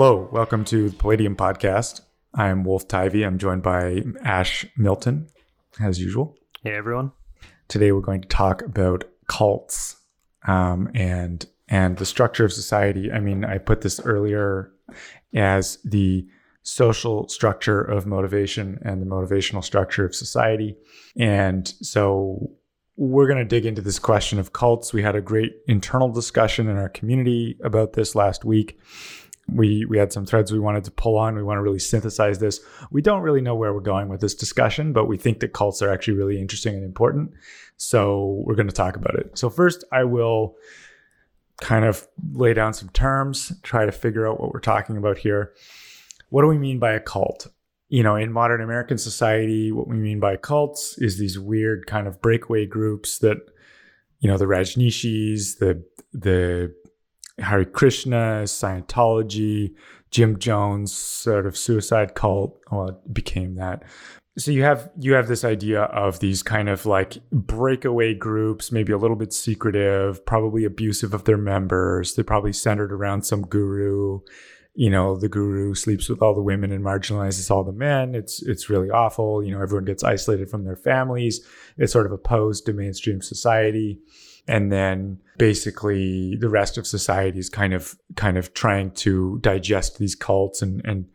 Hello, welcome to the Palladium Podcast. I'm Wolf Tivy. I'm joined by Ash Milton, as usual. Hey, everyone. Today we're going to talk about cults um, and and the structure of society. I mean, I put this earlier as the social structure of motivation and the motivational structure of society. And so we're going to dig into this question of cults. We had a great internal discussion in our community about this last week. We we had some threads we wanted to pull on. We want to really synthesize this. We don't really know where we're going with this discussion, but we think that cults are actually really interesting and important. So we're going to talk about it. So first, I will kind of lay down some terms, try to figure out what we're talking about here. What do we mean by a cult? You know, in modern American society, what we mean by cults is these weird kind of breakaway groups that, you know, the Rajneeshis, the the Hare Krishna, Scientology, Jim Jones sort of suicide cult. Well, became that. So you have you have this idea of these kind of like breakaway groups, maybe a little bit secretive, probably abusive of their members. They're probably centered around some guru. You know, the guru sleeps with all the women and marginalizes all the men. It's it's really awful. You know, everyone gets isolated from their families. It's sort of opposed to mainstream society and then basically the rest of society is kind of kind of trying to digest these cults and and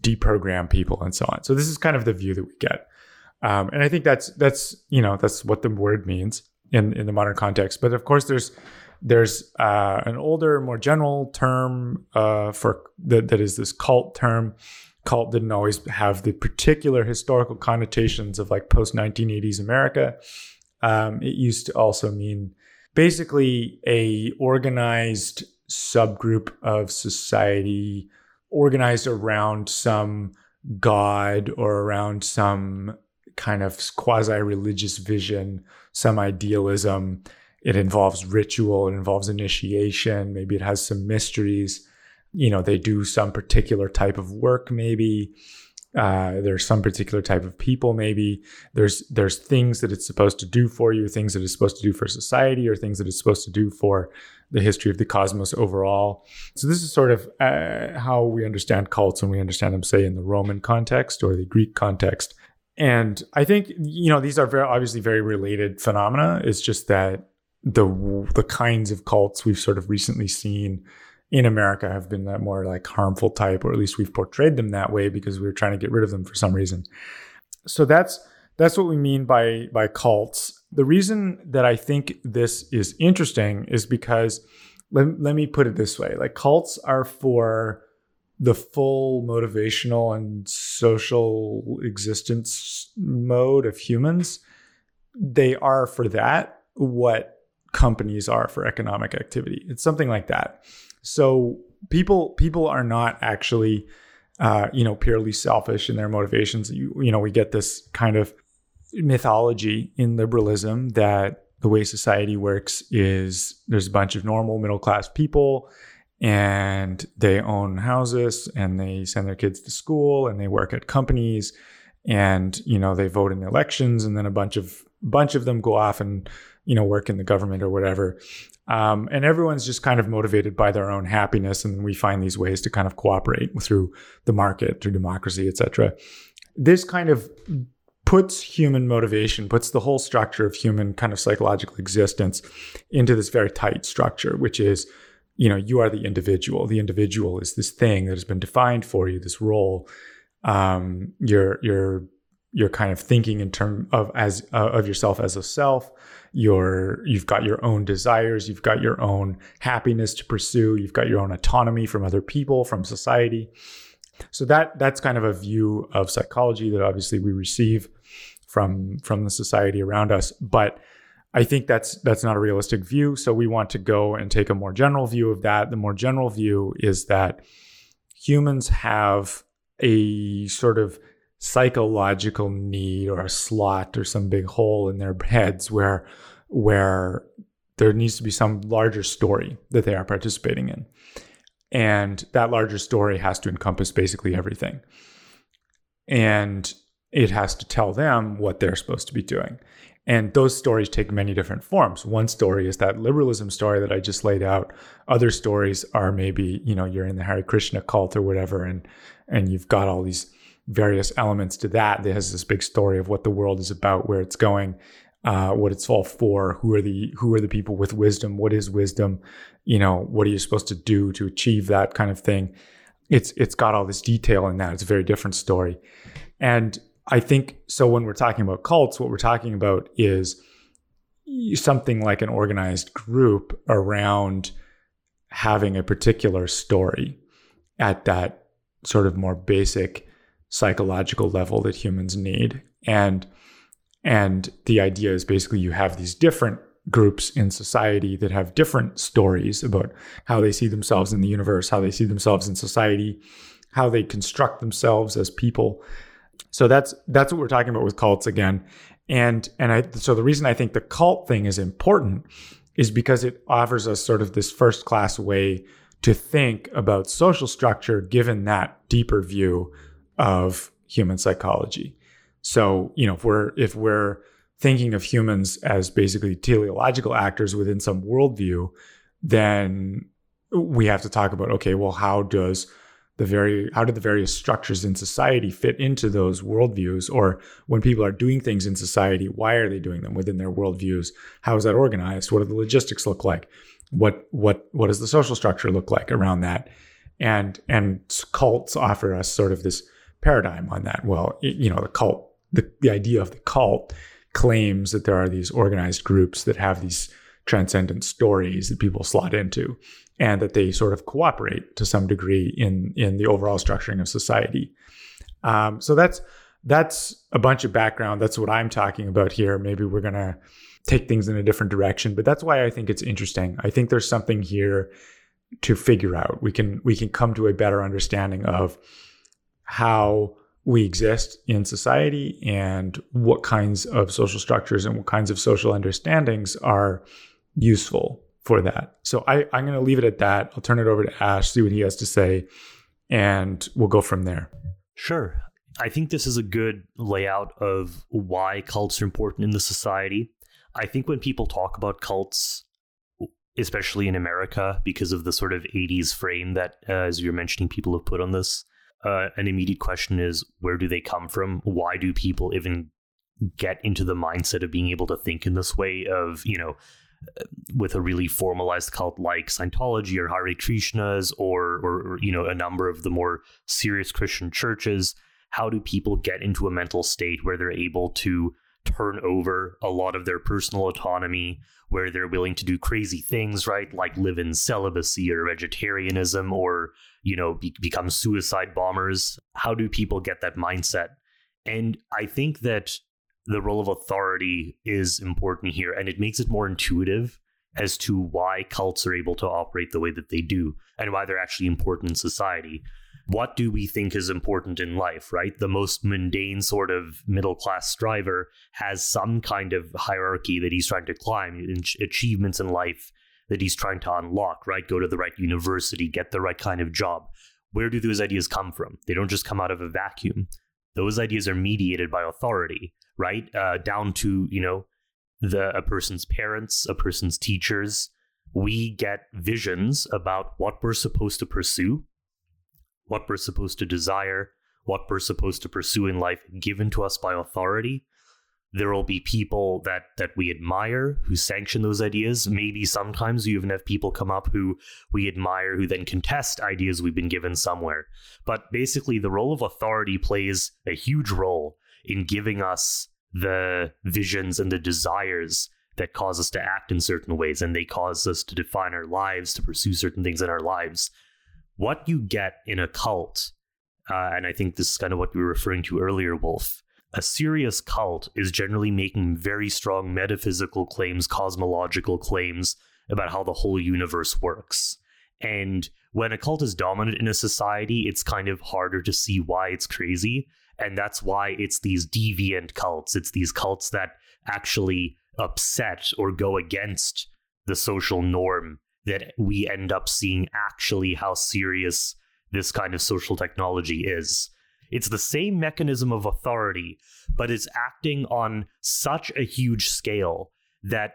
deprogram people and so on. So this is kind of the view that we get, um, and I think that's that's you know that's what the word means in in the modern context. But of course, there's there's uh, an older, more general term uh, for that that is this cult term. Cult didn't always have the particular historical connotations of like post 1980s America. Um, it used to also mean basically a organized subgroup of society organized around some god or around some kind of quasi religious vision, some idealism. It involves ritual, it involves initiation, maybe it has some mysteries. You know, they do some particular type of work, maybe. Uh, there's some particular type of people maybe. There's there's things that it's supposed to do for you things that it's supposed to do for society or things that it's supposed to do for the history of the cosmos overall. So this is sort of uh, how we understand cults and we understand them say in the roman context or the greek context. And i think you know these are very obviously very related phenomena. It's just that the the kinds of cults we've sort of recently seen in America have been that more like harmful type, or at least we've portrayed them that way because we were trying to get rid of them for some reason. So that's that's what we mean by by cults. The reason that I think this is interesting is because let, let me put it this way: like cults are for the full motivational and social existence mode of humans. They are for that what companies are for economic activity. It's something like that. So people people are not actually uh, you know purely selfish in their motivations. You you know we get this kind of mythology in liberalism that the way society works is there's a bunch of normal middle class people and they own houses and they send their kids to school and they work at companies and you know they vote in elections and then a bunch of bunch of them go off and you know work in the government or whatever. Um, and everyone's just kind of motivated by their own happiness and we find these ways to kind of cooperate through the market through democracy etc this kind of puts human motivation puts the whole structure of human kind of psychological existence into this very tight structure which is you know you are the individual. The individual is this thing that has been defined for you this role. Um, you're you're you're kind of thinking in terms of as uh, of yourself as a self you're you've got your own desires you've got your own happiness to pursue you've got your own autonomy from other people from society. So that that's kind of a view of psychology that obviously we receive from from the society around us but i think that's that's not a realistic view. So we want to go and take a more general view of that. The more general view is that humans have a sort of psychological need or a slot or some big hole in their heads where where there needs to be some larger story that they are participating in and that larger story has to encompass basically everything and it has to tell them what they're supposed to be doing And those stories take many different forms. One story is that liberalism story that I just laid out. Other stories are maybe, you know, you're in the Hare Krishna cult or whatever, and and you've got all these various elements to that. That has this big story of what the world is about, where it's going, uh, what it's all for, who are the who are the people with wisdom, what is wisdom, you know, what are you supposed to do to achieve that kind of thing. It's it's got all this detail in that. It's a very different story. And I think so. When we're talking about cults, what we're talking about is something like an organized group around having a particular story at that sort of more basic psychological level that humans need. And and the idea is basically you have these different groups in society that have different stories about how they see themselves in the universe, how they see themselves in society, how they construct themselves as people so that's that's what we're talking about with cults again. And and I so the reason I think the cult thing is important is because it offers us sort of this first class way to think about social structure given that deeper view of human psychology. So, you know, if we're if we're thinking of humans as basically teleological actors within some worldview, then we have to talk about okay, well, how does the very how do the various structures in society fit into those worldviews? Or when people are doing things in society why are they doing them within their worldviews? How is that organized? What do the logistics look like? What what what does the social structure look like around that? And and cults offer us sort of this paradigm on that well you know the cult the, the idea of the cult claims that there are these organized groups that have these transcendent stories that people slot into and that they sort of cooperate to some degree in in the overall structuring of society. Um, so that's that's a bunch of background. That's what I'm talking about here. Maybe we're gonna take things in a different direction, but that's why I think it's interesting. I think there's something here to figure out. We can we can come to a better understanding of how we exist in society and what kinds of social structures and what kinds of social understandings are useful for that. So I, I'm going to leave it at that. I'll turn it over to Ash, see what he has to say, and we'll go from there. Sure. I think this is a good layout of why cults are important in the society. I think when people talk about cults, especially in America, because of the sort of 80s frame that, uh, as you're mentioning, people have put on this, uh, an immediate question is where do they come from? Why do people even get into the mindset of being able to think in this way of, you know, with a really formalized cult like Scientology or Hare Krishnas or, or, or you know a number of the more serious Christian churches, how do people get into a mental state where they're able to turn over a lot of their personal autonomy, where they're willing to do crazy things, right? Like live in celibacy or vegetarianism or, you know, be- become suicide bombers. How do people get that mindset? And I think that the role of authority is important here, and it makes it more intuitive as to why cults are able to operate the way that they do and why they're actually important in society. What do we think is important in life, right? The most mundane sort of middle class striver has some kind of hierarchy that he's trying to climb, achievements in life that he's trying to unlock, right? Go to the right university, get the right kind of job. Where do those ideas come from? They don't just come out of a vacuum. Those ideas are mediated by authority right? Uh, down to you know the a person's parents, a person's teachers. We get visions about what we're supposed to pursue, what we're supposed to desire, what we're supposed to pursue in life, given to us by authority. There will be people that that we admire who sanction those ideas. Maybe sometimes you even have people come up who we admire who then contest ideas we've been given somewhere. But basically, the role of authority plays a huge role in giving us the visions and the desires that cause us to act in certain ways and they cause us to define our lives, to pursue certain things in our lives. What you get in a cult, uh, and I think this is kind of what you were referring to earlier, Wolf. A serious cult is generally making very strong metaphysical claims, cosmological claims about how the whole universe works. And when a cult is dominant in a society, it's kind of harder to see why it's crazy and that's why it's these deviant cults. It's these cults that actually upset or go against the social norm that we end up seeing actually how serious this kind of social technology is. It's the same mechanism of authority, but it's acting on such a huge scale that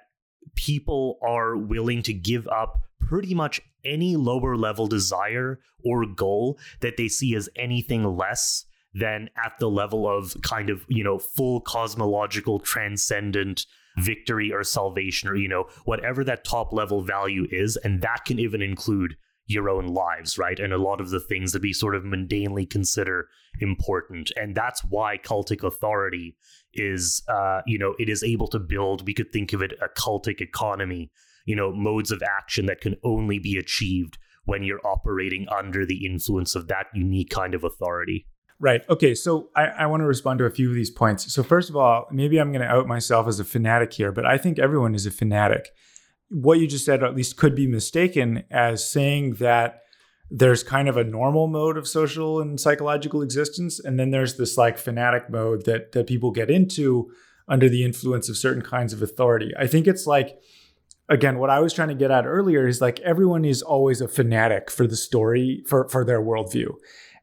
people are willing to give up pretty much any lower level desire or goal that they see as anything less than at the level of kind of, you know, full cosmological transcendent victory or salvation or, you know, whatever that top level value is. And that can even include your own lives, right? And a lot of the things that we sort of mundanely consider important. And that's why cultic authority is, uh, you know, it is able to build, we could think of it a cultic economy, you know, modes of action that can only be achieved when you're operating under the influence of that unique kind of authority. Right. Okay. So I, I want to respond to a few of these points. So, first of all, maybe I'm going to out myself as a fanatic here, but I think everyone is a fanatic. What you just said, at least, could be mistaken as saying that there's kind of a normal mode of social and psychological existence. And then there's this like fanatic mode that, that people get into under the influence of certain kinds of authority. I think it's like, again, what I was trying to get at earlier is like everyone is always a fanatic for the story, for, for their worldview.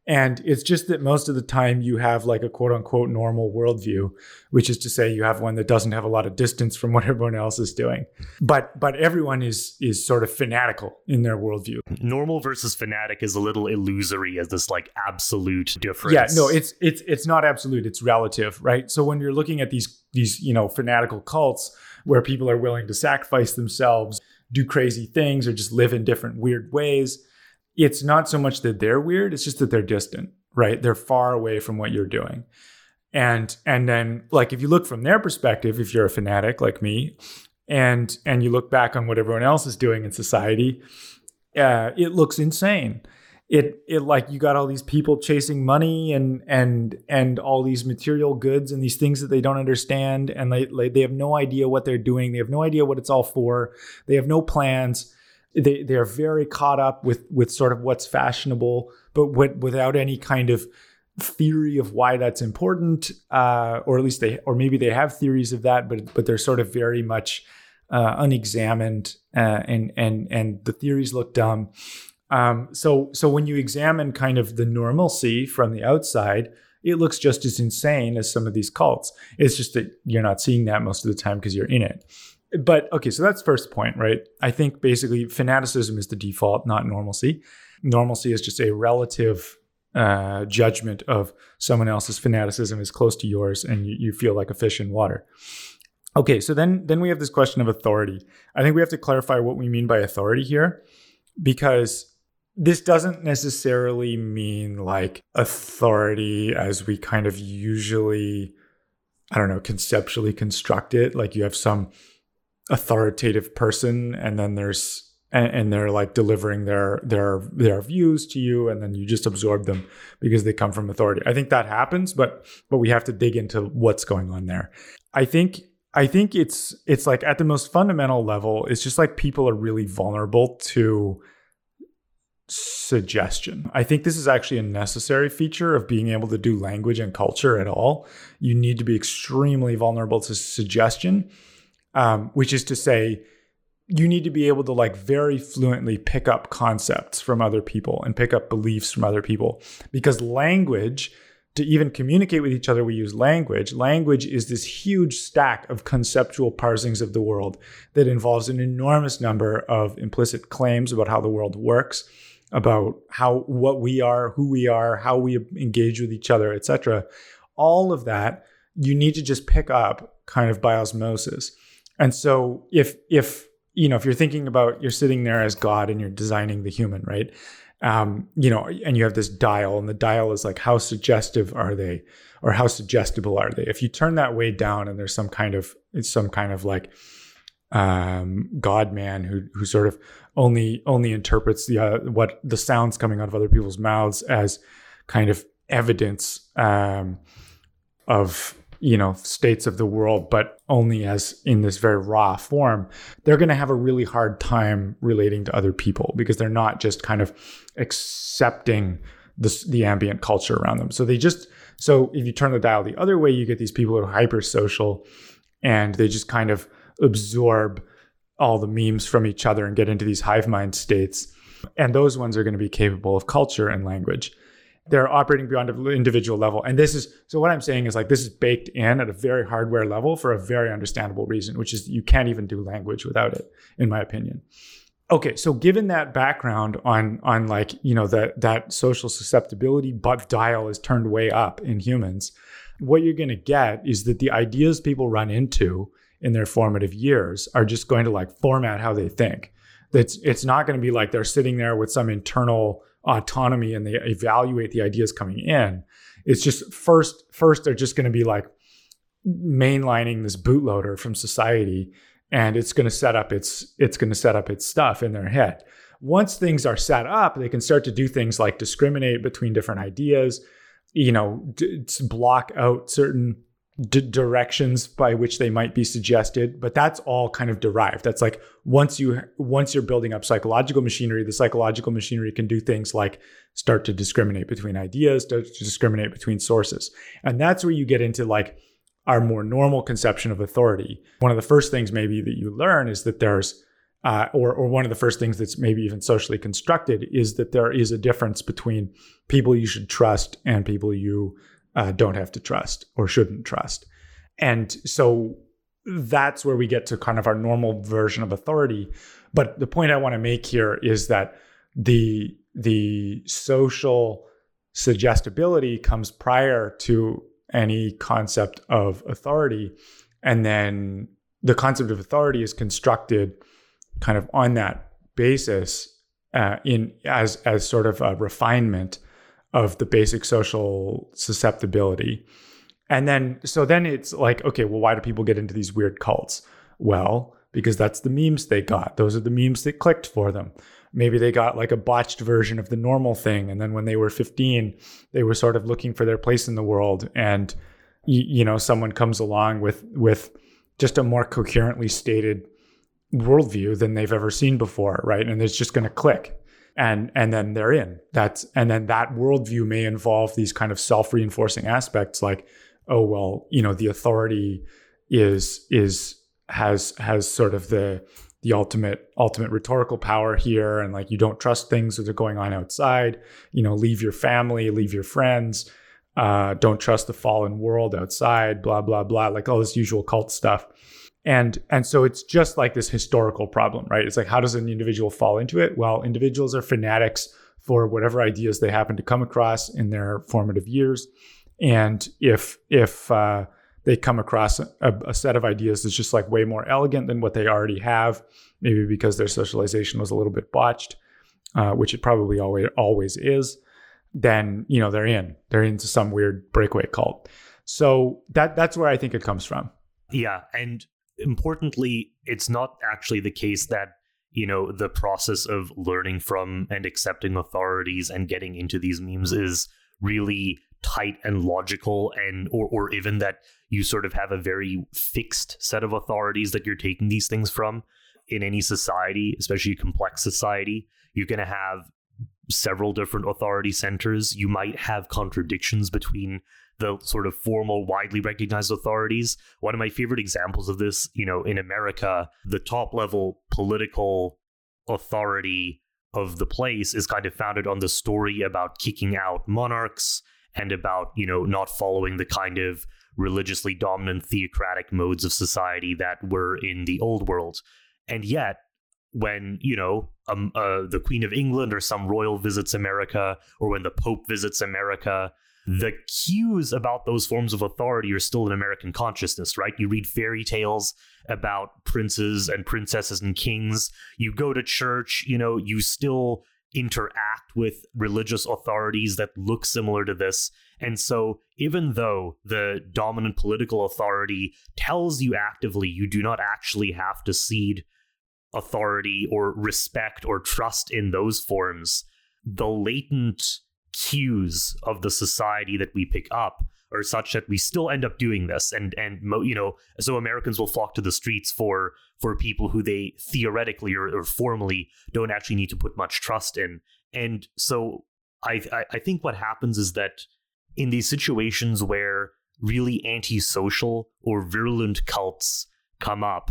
And it's just that most of the time you have like a quote unquote normal worldview, which is to say you have one that doesn't have a lot of distance from what everyone else is doing. But but everyone is is sort of fanatical in their worldview. Normal versus fanatic is a little illusory as this like absolute difference. Yeah, no, it's it's it's not absolute, it's relative, right? So when you're looking at these these, you know, fanatical cults where people are willing to sacrifice themselves, do crazy things, or just live in different weird ways it's not so much that they're weird, it's just that they're distant, right? They're far away from what you're doing. And and then like if you look from their perspective, if you're a fanatic like me, and and you look back on what everyone else is doing in society, uh, it looks insane. It it like you got all these people chasing money and and and all these material goods and these things that they don't understand and they they have no idea what they're doing. They have no idea what it's all for. They have no plans they they're very caught up with with sort of what's fashionable, but with, without any kind of theory of why that's important, uh, or at least they, or maybe they have theories of that, but but they're sort of very much uh, unexamined, uh, and and and the theories look dumb. Um, so so when you examine kind of the normalcy from the outside, it looks just as insane as some of these cults. It's just that you're not seeing that most of the time because you're in it but okay, so that's first point, right? I think basically fanaticism is the default, not normalcy. Normalcy is just a relative uh, judgment of someone else's fanaticism is close to yours, and you, you feel like a fish in water. Okay, so then then we have this question of authority. I think we have to clarify what we mean by authority here, because this doesn't necessarily mean like authority as we kind of usually, I don't know, conceptually construct it. Like you have some authoritative person and then there's and, and, they're like delivering their their their views to you and then you just absorb them because they come from authority. I think that happens but but we have to dig into what's going on there. I think i think it's it's like at the most fundamental level it's just like people are really vulnerable to suggestion. I think this is actually a necessary feature of being able to do language and culture at all. You need to be extremely vulnerable to suggestion um, which is to say, you need to be able to like very fluently pick up concepts from other people and pick up beliefs from other people. Because language to even communicate with each other we use language. Language is this huge stack of conceptual parsings of the world that involves an enormous number of implicit claims about how the world works about how what we are who we are how we engage with each other etc all of that you need to just pick up kind of by osmosis and so if if you know if you're thinking about you're sitting there as God and you're designing the human, right? Um, you know, and you have this dial, and the dial is like how suggestive are they, or how suggestible are they? If you turn that way down, and there's some kind of it's some kind of like um, God man who who sort of only only interprets the uh, what the sounds coming out of other people's mouths as kind of evidence um, of you know states of the world but only as in this very raw form they're going to have a really hard time relating to other people because they're not just kind of accepting the, the ambient culture around them. So they just so if you turn the dial the other way you get these people who are hyper social and they just kind of absorb all the memes from each other and get into these hive mind states. And those ones are going to be capable of culture and language they're operating beyond an individual level. And this is so what I'm saying is like this is baked in at a very hardware level for a very understandable reason, which is you can't even do language without it, in my opinion. Okay, so given that background on on like, you know, that that social susceptibility but dial is turned way up in humans, what you're gonna get is that the ideas people run into in their formative years are just going to like format how they think. That's it's not going to be like they're sitting there with some internal autonomy and they evaluate the ideas coming in. It's just first, first they're just going to be like mainlining this bootloader from society, and it's going to set up its it's going to set up its stuff in their head. Once things are set up, they can start to do things like discriminate between different ideas, you know, d- block out certain d- directions by which they might be suggested but that's all kind of derived. That's like once you once you're building up psychological machinery the psychological machinery can do things like start to discriminate between ideas start to discriminate between sources. And that's where you get into like our more normal conception of authority. One of the first things maybe that you learn is that there's uh, or, or one of the first things that's maybe even socially constructed is that there is a difference between people you should trust and people you uh, don't have to trust or shouldn't trust. And so that's where we get to kind of our normal version of authority. But the point I want to make here is that the the social suggestibility comes prior to any concept of authority and then the concept of authority is constructed kind of on that basis uh, in as as sort of a refinement of the basic social susceptibility. And then, so then it's like, okay, well, why do people get into these weird cults? Well, because that's the memes they got. Those are the memes that clicked for them. Maybe they got like a botched version of the normal thing. And then when they were 15, they were sort of looking for their place in the world. And, you, know, someone comes along with, with just a more coherently stated worldview than they've ever seen before, right? And it's just going to click and and then they're in. That's and then that worldview may involve these kind of self-reinforcing aspects like oh well you know the authority is is has has sort of the the ultimate ultimate rhetorical power here and like you don't trust things that are going on outside. You know leave your family leave your friends. Uh, don't trust the fallen world outside blah blah blah like all this usual cult stuff and and so it's just like this historical problem right? It's like how does an individual fall into it? Well individuals are fanatics for whatever ideas they happen to come across in their formative years. And if if uh, they come across a, a, set of ideas that's just like way more elegant than what they already have maybe because their socialization was a little bit botched uh, which it probably always always is then you know they're in. They're into some weird breakaway cult. So that that's where i think it comes from. Yeah and importantly, it's not actually the case that you know the process of learning from and accepting authorities and getting into these memes is really tight and logical and or or even that you sort of have a very fixed set of authorities that you're taking these things from. In any society especially a complex society you're going to have several different authority centers. You might have contradictions between the sort of formal, widely recognized authorities. One of my favorite examples of this, you know, in America, the top level political authority of the place is kind of founded on the story about kicking out monarchs and about, you know, not following the kind of religiously dominant theocratic modes of society that were in the old world. And yet, when you know um, uh, the Queen of England or some royal visits America, or when the Pope visits America, the cues about those forms of authority are still in American consciousness, right? You read fairy tales about princes and princesses and kings. You go to church, you know, you still interact with religious authorities that look similar to this. And so, even though the dominant political authority tells you actively you do not actually have to cede authority or respect or trust in those forms, the latent cues of the society that we pick up are such that we still end up doing this. And and you know so americans will flock to the streets for for people who they theoretically or, or formally don't actually need to put much trust in. And so I, I i think what happens is that in these situations where really antisocial or virulent cults come up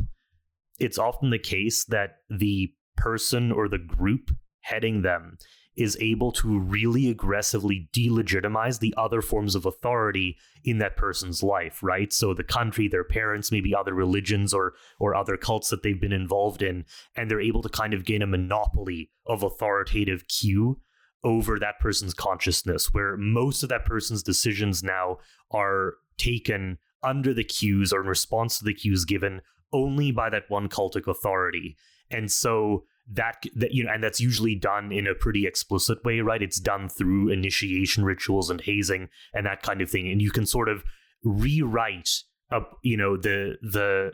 it's often the case that the person or the group heading them is able to really aggressively delegitimize the other forms of authority in that person's life, right? So the country, their parents, maybe other religions or or other cults that they've been involved in, and they're able to kind of gain a monopoly of authoritative cue over that person's consciousness, where most of that person's decisions now are taken under the cues or in response to the cues given only by that one cultic authority. And so that that you know and that's usually done in a pretty explicit way right? It's done through initiation rituals and hazing and that kind of thing. And you can sort of rewrite up you know the the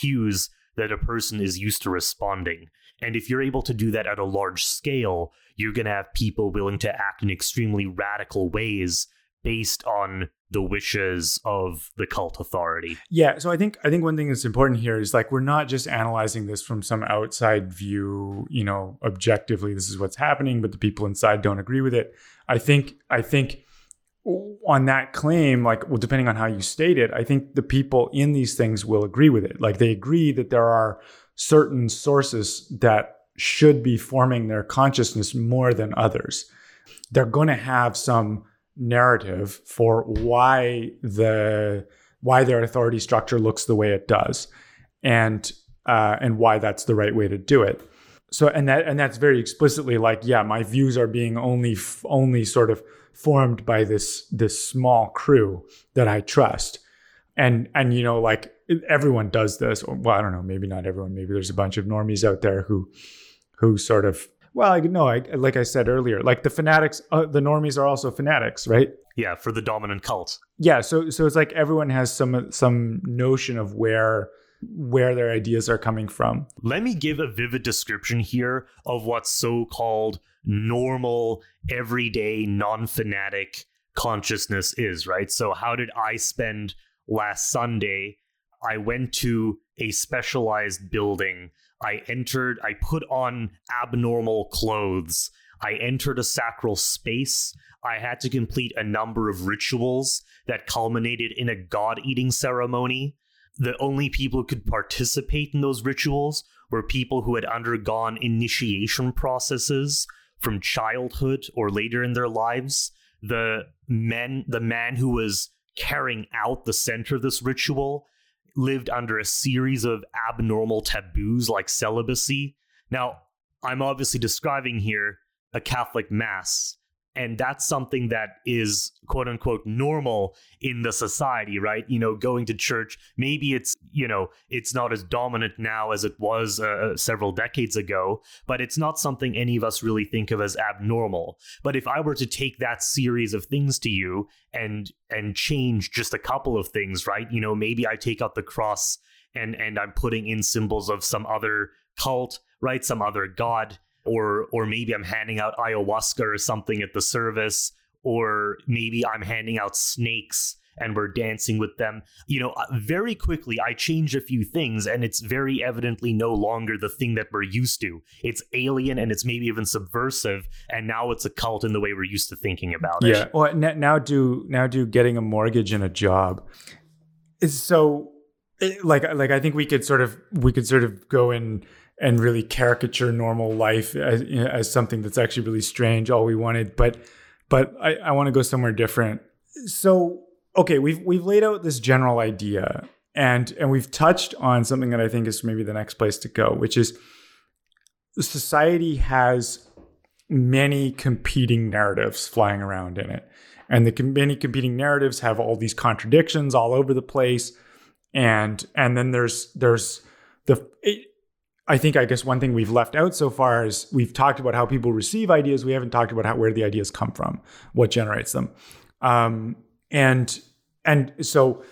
cues that a person is used to responding. And if you're able to do that at a large scale you're going to have people willing to act in extremely radical ways based on the wishes of the cult authority. Yeah, so I think I think one thing that's important here is like we're not just analyzing this from some outside view, you know, objectively this is what's happening but the people inside don't agree with it. I think I think on that claim like well depending on how you state it, I think the people in these things will agree with it. Like they agree that there are certain sources that should be forming their consciousness more than others. They're going to have some narrative for why the why their authority structure looks the way it does, and uh, and why that's the right way to do it. So and that and that's very explicitly like yeah, my views are being only only sort of formed by this this small crew that I trust, and and you know like everyone does this. Well, I don't know, maybe not everyone. Maybe there's a bunch of normies out there who who sort of well, I know, I, like I said earlier, like the fanatics, uh, the normies are also fanatics, right? Yeah, for the dominant cult. Yeah, so so it's like everyone has some some notion of where where their ideas are coming from. Let me give a vivid description here of what so-called normal, everyday, non-fanatic consciousness is, right? So how did I spend last Sunday? I went to a specialized building I entered, I put on abnormal clothes. I entered a sacral space. I had to complete a number of rituals that culminated in a god eating ceremony. The only people who could participate in those rituals were people who had undergone initiation processes from childhood or later in their lives. The men, the man who was carrying out the center of this ritual lived under a series of abnormal taboos like celibacy. Now, I'm obviously describing here a Catholic Mass, and that's something that is quote unquote normal in the society right? You know going to church maybe it's you know it's not as dominant now as it was uh, several decades ago but it's not something any of us really think of as abnormal. But if i were to take that series of things to you and and change just a couple of things right? You know maybe i take out the cross and and i'm putting in symbols of some other cult right? Some other god or or maybe I'm handing out ayahuasca or something at the service, or maybe I'm handing out snakes and we're dancing with them. You know, uh, very quickly I change a few things and it's very evidently no longer the thing that we're used to. It's alien and it's maybe even subversive and now it's a cult in the way we're used to thinking about it. Yeah. Well, now do now do getting a mortgage and a job. Is so like like I think we could sort of we could sort of go in and really caricature normal life as, as something that's actually really strange all we wanted but but i, I want to go somewhere different. So okay we've we've laid out this general idea and and we've touched on something that i think is maybe the next place to go which is society has many competing narratives flying around in it. And the many competing narratives have all these contradictions all over the place. And and then there's there's the it, I think I guess one thing we've left out so far is we've talked about how people receive ideas. We haven't talked about how where the ideas come from, what generates them, um, and and so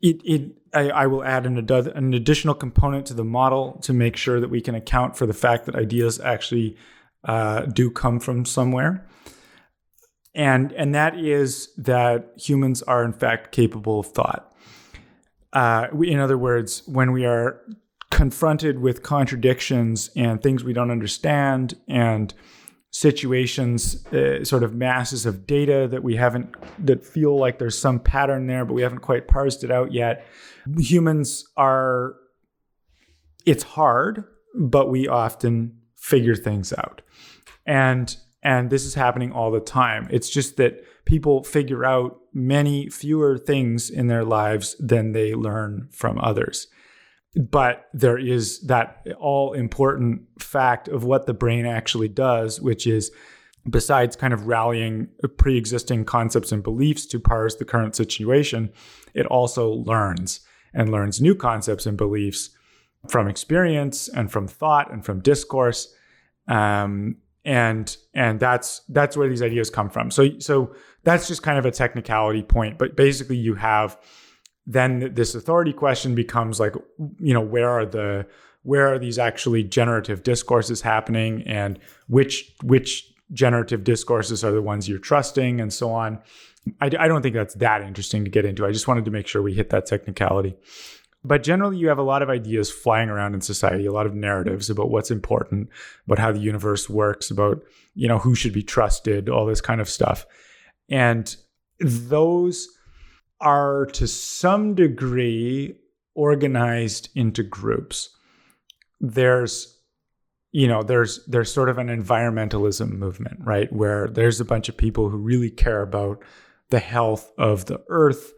it it I, I will add an, an additional component to the model to make sure that we can account for the fact that ideas actually uh, do come from somewhere, and and that is that humans are in fact capable of thought. Uh, we, in other words, when we are confronted with contradictions and things we don't understand and situations uh, sort of masses of data that we haven't that feel like there's some pattern there but we haven't quite parsed it out yet humans are it's hard but we often figure things out and And this is happening all the time. It's just that people figure out many fewer things in their lives than they learn from others. But there is that all important fact of what the brain actually does, which is besides kind of rallying pre existing concepts and beliefs to parse the current situation, it also learns and learns new concepts and beliefs from experience and from thought and from discourse. Um, and and that's that's where these ideas come from. So so that's just kind of a technicality point. But basically, you have then this authority question becomes like, you know, where are the where are these actually generative discourses happening, and which which generative discourses are the ones you're trusting, and so on. I, I don't think that's that interesting to get into. I just wanted to make sure we hit that technicality. But generally, you have a lot of ideas flying around in society, a lot of narratives about what's important, about how the universe works, about you know who should be trusted, all this kind of stuff, and those are to some degree organized into groups. There's you know there's there's sort of an environmentalism movement right where there's a bunch of people who really care about the health of the earth,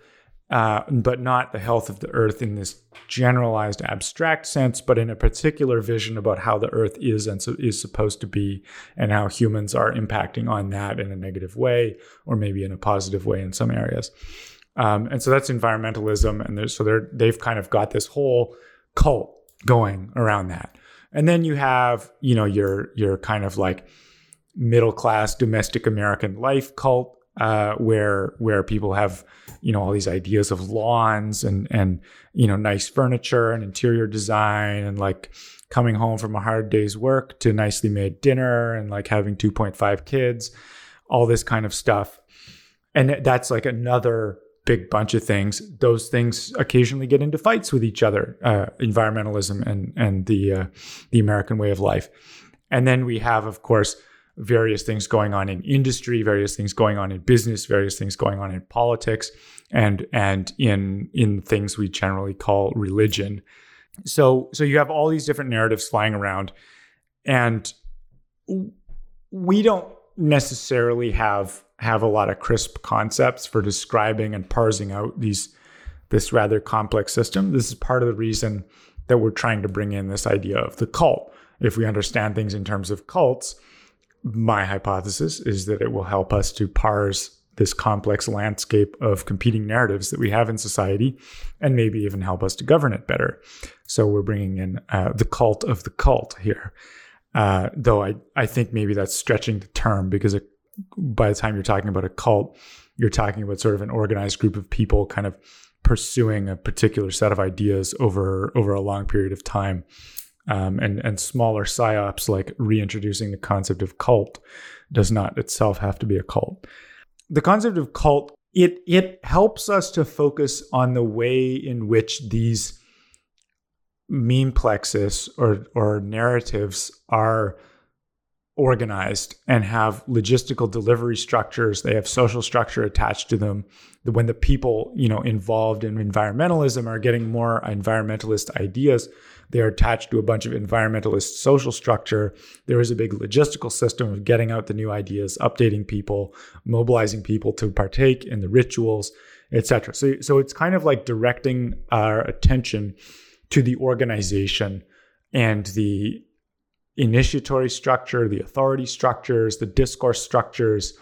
uh, but not the health of the earth in this generalized abstract sense, but in a particular vision about how the earth is and so is supposed to be, and how humans are impacting on that in a negative way, or maybe in a positive way in some areas. Um, and so that's environmentalism, and so they're they've kind of got this whole cult going around that. And then you have, you know, your your kind of like middle class domestic American life cult uh, where where people have you know all these ideas of lawns and and you know nice furniture and interior design and like coming home from a hard day's work to nicely made dinner and like having 2.5 kids all this kind of stuff and that's like another big bunch of things those things occasionally get into fights with each other uh, environmentalism and and the uh, the american way of life and then we have of course various things going on in industry, various things going on in business, various things going on in politics, and and in in things we generally call religion. So so you have all these different narratives flying around, and we don't necessarily have have a lot of crisp concepts for describing and parsing out these this rather complex system. This is part of the reason that we're trying to bring in this idea of the cult. If we understand things in terms of cults, my hypothesis is that it will help us to parse this complex landscape of competing narratives that we have in society and maybe even help us to govern it better. So we're bringing in uh, the cult of the cult here. Uh, though I, I think maybe that's stretching the term because it, by the time you're talking about a cult, you're talking about sort of an organized group of people kind of pursuing a particular set of ideas over over a long period of time um, and and smaller psyops like reintroducing the concept of cult does not itself have to be a cult. The concept of cult it it helps us to focus on the way in which these memeplexes or or narratives are organized and have logistical delivery structures they have social structure attached to them when the people you know involved in environmentalism are getting more environmentalist ideas they're attached to a bunch of environmentalist social structure. There is a big logistical system of getting out the new ideas, updating people, mobilizing people to partake in the rituals, etc. So, so it's kind of like directing our attention to the organization and the initiatory structure, the authority structures, the discourse structures,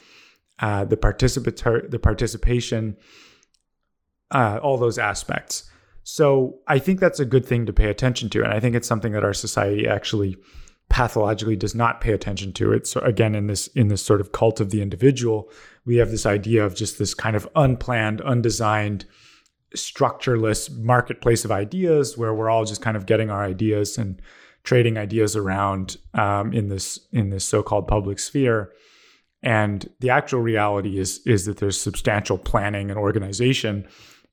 uh, the participatory, the participation, uh, all those aspects. So I think that's a good thing to pay attention to. And I think it's something that our society actually pathologically does not pay attention to. It's again in this in this sort of cult of the individual, we have this idea of just this kind of unplanned, undesigned, structureless marketplace of ideas where we're all just kind of getting our ideas and trading ideas around um, in this in this so-called public sphere. And the actual reality is is that there's substantial planning and organization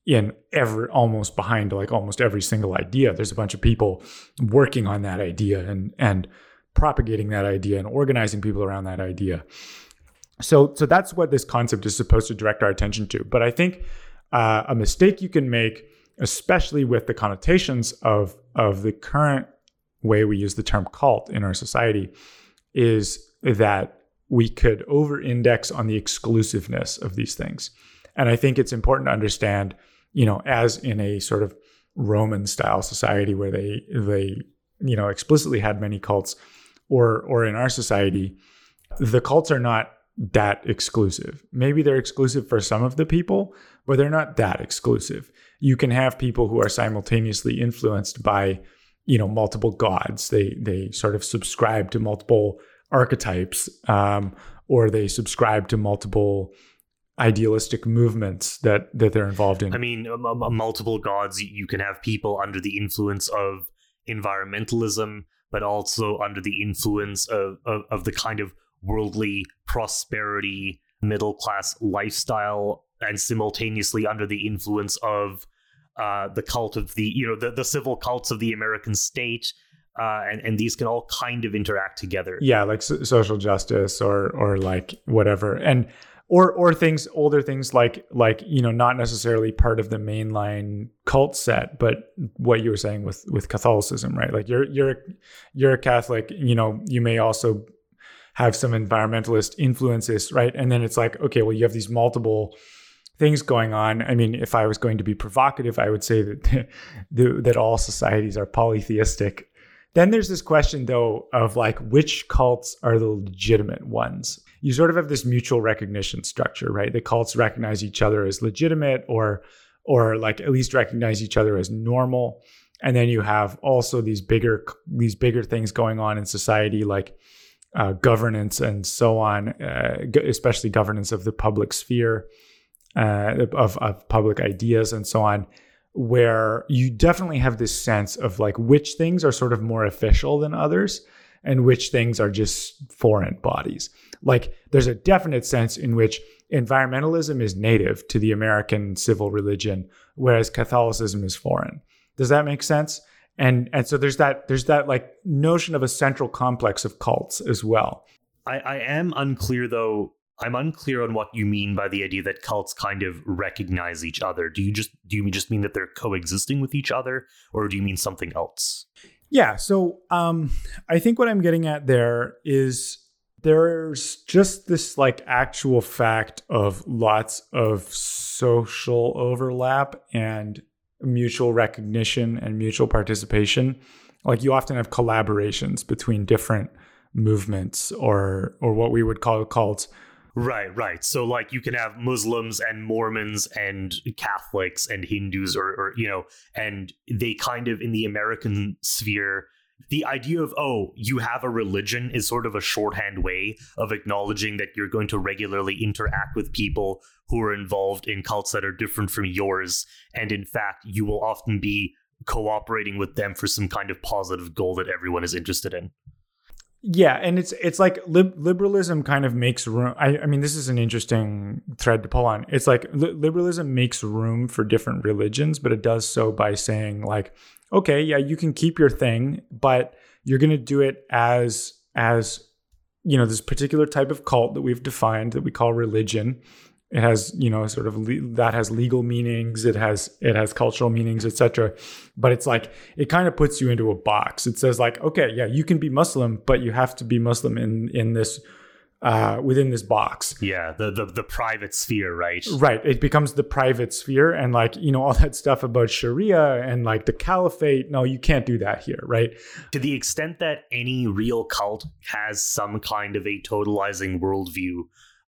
in every almost behind like almost every single idea. There's a bunch of people working on that idea and and propagating that idea and organizing people around that idea. So so that's what this concept is supposed to direct our attention to. But I think uh, a mistake you can make, especially with the connotations of of the current way we use the term cult in our society, is that we could over index on the exclusiveness of these things. And I think it's important to understand, you know, as in a sort of Roman style society where they they you know explicitly had many cults, or or in our society, the cults are not that exclusive. Maybe they're exclusive for some of the people, but they're not that exclusive. You can have people who are simultaneously influenced by, you know, multiple gods. They they sort of subscribe to multiple archetypes, um, or they subscribe to multiple idealistic movements that that they're involved in. I mean, multiple gods. You can have people under the influence of environmentalism, but also under the influence of, of, of the kind of worldly prosperity, middle class lifestyle, and simultaneously under the influence of uh, the cult of the, you know, the, the civil cults of the American state. Uh, and, and these can all kind of interact together. Yeah, like so- social justice or or like whatever. And or or things older things like like you know not necessarily part of the mainline cult set but what you were saying with with catholicism right like you're you're you're a catholic you know you may also have some environmentalist influences right and then it's like okay well you have these multiple things going on i mean if i was going to be provocative i would say that that all societies are polytheistic then there's this question though of like which cults are the legitimate ones you sort of have this mutual recognition structure, right? The cults recognize each other as legitimate or or like at least recognize each other as normal. And then you have also these bigger these bigger things going on in society like uh, governance and so on, uh, especially governance of the public sphere, uh, of, of public ideas and so on, where you definitely have this sense of like which things are sort of more official than others and which things are just foreign bodies. Like there's a definite sense in which environmentalism is native to the American civil religion, whereas Catholicism is foreign. Does that make sense? And and so there's that there's that like notion of a central complex of cults as well. I, I am unclear though. I'm unclear on what you mean by the idea that cults kind of recognize each other. Do you just do you just mean that they're coexisting with each other, or do you mean something else? Yeah. So um, I think what I'm getting at there is there's just this like actual fact of lots of social overlap and mutual recognition and mutual participation. Like you often have collaborations between different movements or or what we would call cults. Right, right. So like you can have Muslims and Mormons and Catholics and Hindus or, or you know, and they kind of in the American sphere the idea of oh you have a religion is sort of a shorthand way of acknowledging that you're going to regularly interact with people who are involved in cults that are different from yours and in fact you will often be cooperating with them for some kind of positive goal that everyone is interested in yeah and it's it's like lib- liberalism kind of makes room I, I mean this is an interesting thread to pull on it's like li- liberalism makes room for different religions but it does so by saying like okay, yeah, you can keep your thing, but you're going to do it as as you know this particular type of cult that we've defined that we call religion. It has you know sort of le- that has legal meanings. It has it has cultural meanings, etc. But it's like it kind of puts you into a box. It says like, okay, yeah, you can be Muslim, but you have to be Muslim in in this uh, within this box. Yeah, the, the the private sphere, right? Right. It becomes the private sphere, and like you know all that stuff about Sharia and like the caliphate. No, you can't do that here, right? To the extent that any real cult has some kind of a totalizing worldview.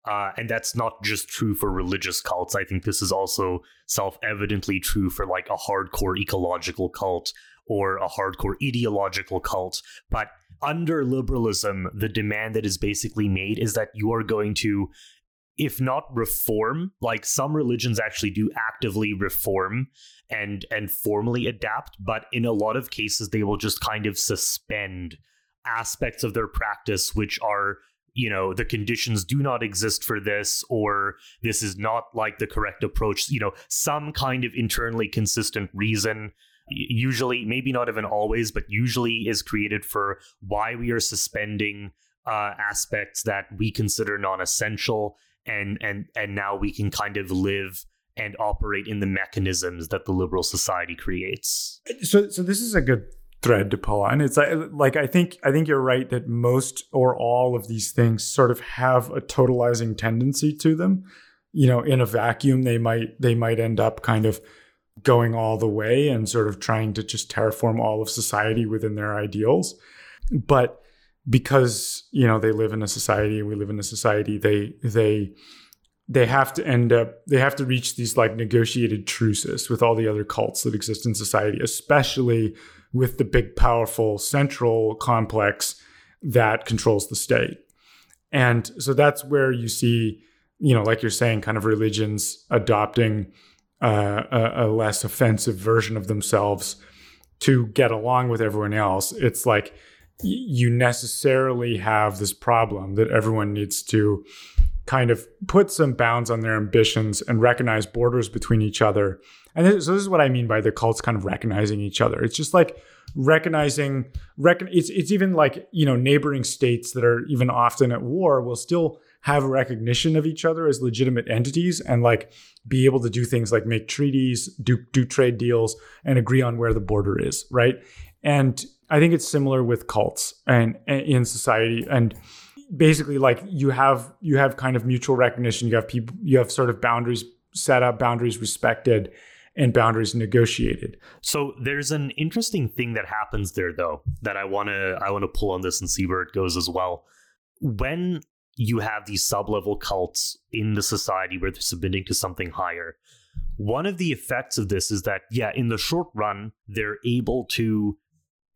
Uh, and that's not just true for religious cults. I think this is also self evidently true for like a hardcore ecological cult or a hardcore ideological cult. But under liberalism, the demand that is basically made is that you are going to, if not reform, like some religions actually do actively reform and and formally adapt, but in a lot of cases they will just kind of suspend aspects of their practice which are you know the conditions do not exist for this or this is not like the correct approach you know some kind of internally consistent reason usually maybe not even always but usually is created for why we are suspending uh, aspects that we consider non-essential and and and now we can kind of live and operate in the mechanisms that the liberal society creates. So so this is a good thread to pull on. It's like, like I think I think you're right that most or all of these things sort of have a totalizing tendency to them. You know, in a vacuum, they might they might end up kind of going all the way and sort of trying to just terraform all of society within their ideals. But because you know they live in a society and we live in a society, they they they have to end up they have to reach these like negotiated truces with all the other cults that exist in society, especially with the big, powerful central complex that controls the state. And so that's where you see, you know, like you're saying, kind of religions adopting uh, a, a less offensive version of themselves to get along with everyone else. It's like you necessarily have this problem that everyone needs to kind of put some bounds on their ambitions and recognize borders between each other and this, so this is what I mean by the cults kind of recognizing each other. It's just like recognizing, it's it's even like you know neighboring states that are even often at war will still have recognition of each other as legitimate entities and like be able to do things like make treaties, do do trade deals, and agree on where the border is, right? And I think it's similar with cults and, and in society and basically like you have you have kind of mutual recognition you have people you have sort of boundaries set up boundaries respected and boundaries negotiated. So there's an interesting thing that happens there though that I want to I want to pull on this and see where it goes as well. When you have these sub-level cults in the society where they're submitting to something higher, one of the effects of this is that yeah, in the short run they're able to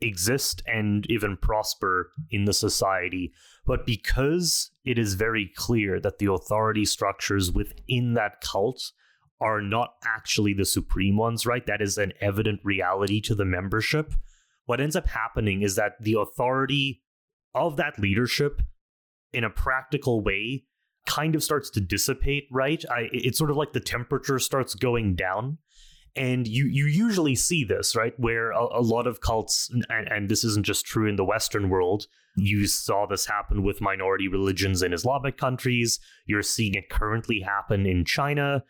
exist and even prosper in the society. But because it is very clear that the authority structures within that cult are not actually the supreme ones, right? That is an evident reality to the membership. What ends up happening is that the authority of that leadership in a practical way kind of starts to dissipate, right? I, it's sort of like the temperature starts going down. And you you usually see this, right? Where a, a lot of cults, and, and this isn't just true in the Western world, you saw this happen with minority religions in Islamic countries. You're seeing it currently happen in China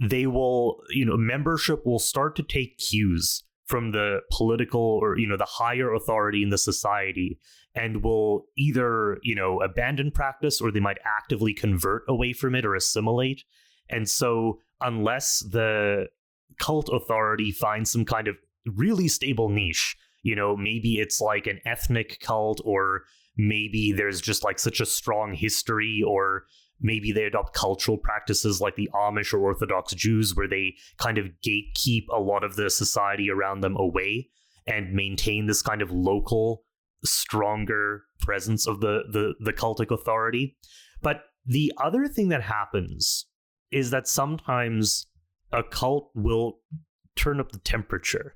they will, you know, membership will start to take cues from the political or, you know, the higher authority in the society and will either, you know, abandon practice or they might actively convert away from it or assimilate. And so, unless the cult authority finds some kind of really stable niche, you know, maybe it's like an ethnic cult or maybe there's just like such a strong history or maybe they adopt cultural practices like the Amish or Orthodox Jews, where they kind of gatekeep a lot of the society around them away and maintain this kind of local, stronger presence of the the, the cultic authority. But the other thing that happens is that sometimes a cult will turn up the temperature.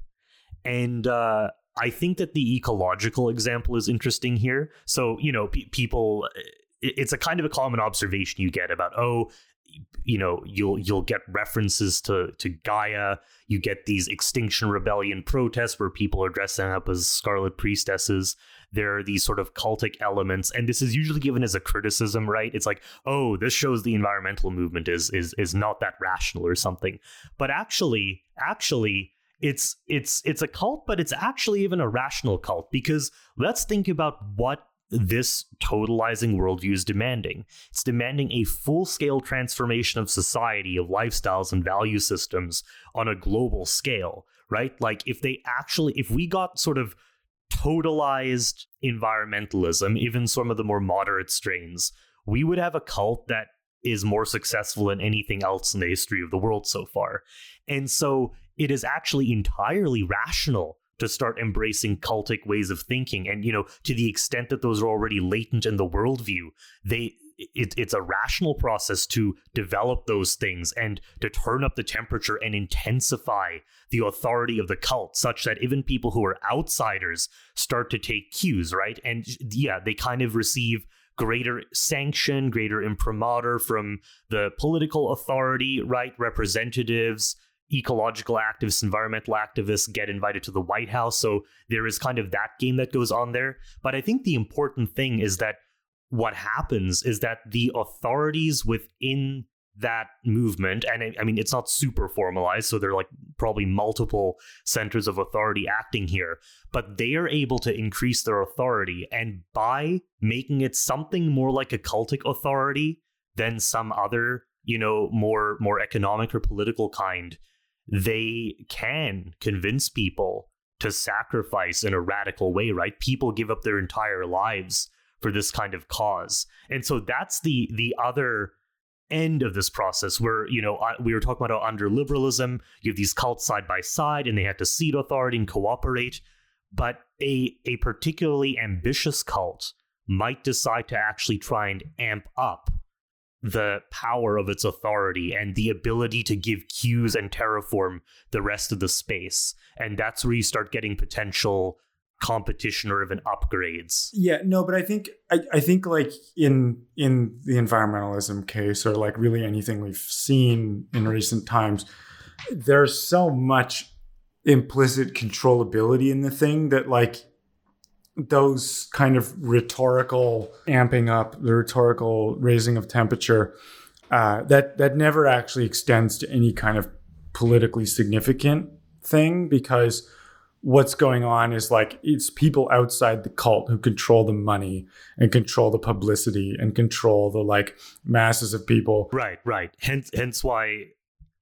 And uh, I think that the ecological example is interesting here. So, you know, pe- people it's a kind of a common observation you get about oh you know you'll you'll get references to to Gaia you get these extinction rebellion protests where people are dressing up as scarlet priestesses there are these sort of cultic elements and this is usually given as a criticism right it's like oh this shows the environmental movement is is is not that rational or something but actually actually it's it's it's a cult but it's actually even a rational cult because let's think about what this totalizing worldview is demanding. It's demanding a full scale transformation of society, of lifestyles and value systems on a global scale, right? Like, if they actually, if we got sort of totalized environmentalism, even some of the more moderate strains, we would have a cult that is more successful than anything else in the history of the world so far. And so it is actually entirely rational to start embracing cultic ways of thinking and you know to the extent that those are already latent in the worldview they it, it's a rational process to develop those things and to turn up the temperature and intensify the authority of the cult such that even people who are outsiders start to take cues right and yeah they kind of receive greater sanction greater imprimatur from the political authority right representatives ecological activists, environmental activists get invited to the White House. So there is kind of that game that goes on there. But I think the important thing is that what happens is that the authorities within that movement, and I, mean, it's not super formalized, so there are like probably multiple centers of authority acting here, but they are able to increase their authority. And by making it something more like a cultic authority than some other, you know, more more economic or political kind, they can convince people to sacrifice in a radical way, right? People give up their entire lives for this kind of cause. And so that's the the other end of this process where you know we were talking about under liberalism you have these cults side by side and they had to cede authority and cooperate but a a particularly ambitious cult might decide to actually try and amp up the power of its authority and the ability to give cues and terraform the rest of the space. And that's where you start getting potential competition or even upgrades. Yeah, no, but I think I, I think like in in the environmentalism case or like really anything we've seen in recent times, there's so much implicit controllability in the thing that like those kind of rhetorical amping up, the rhetorical raising of temperature, uh, that that never actually extends to any kind of politically significant thing because what's going on is like it's people outside the cult who control the money and control the publicity and control the like masses of people. Right, right. Hence, hence why,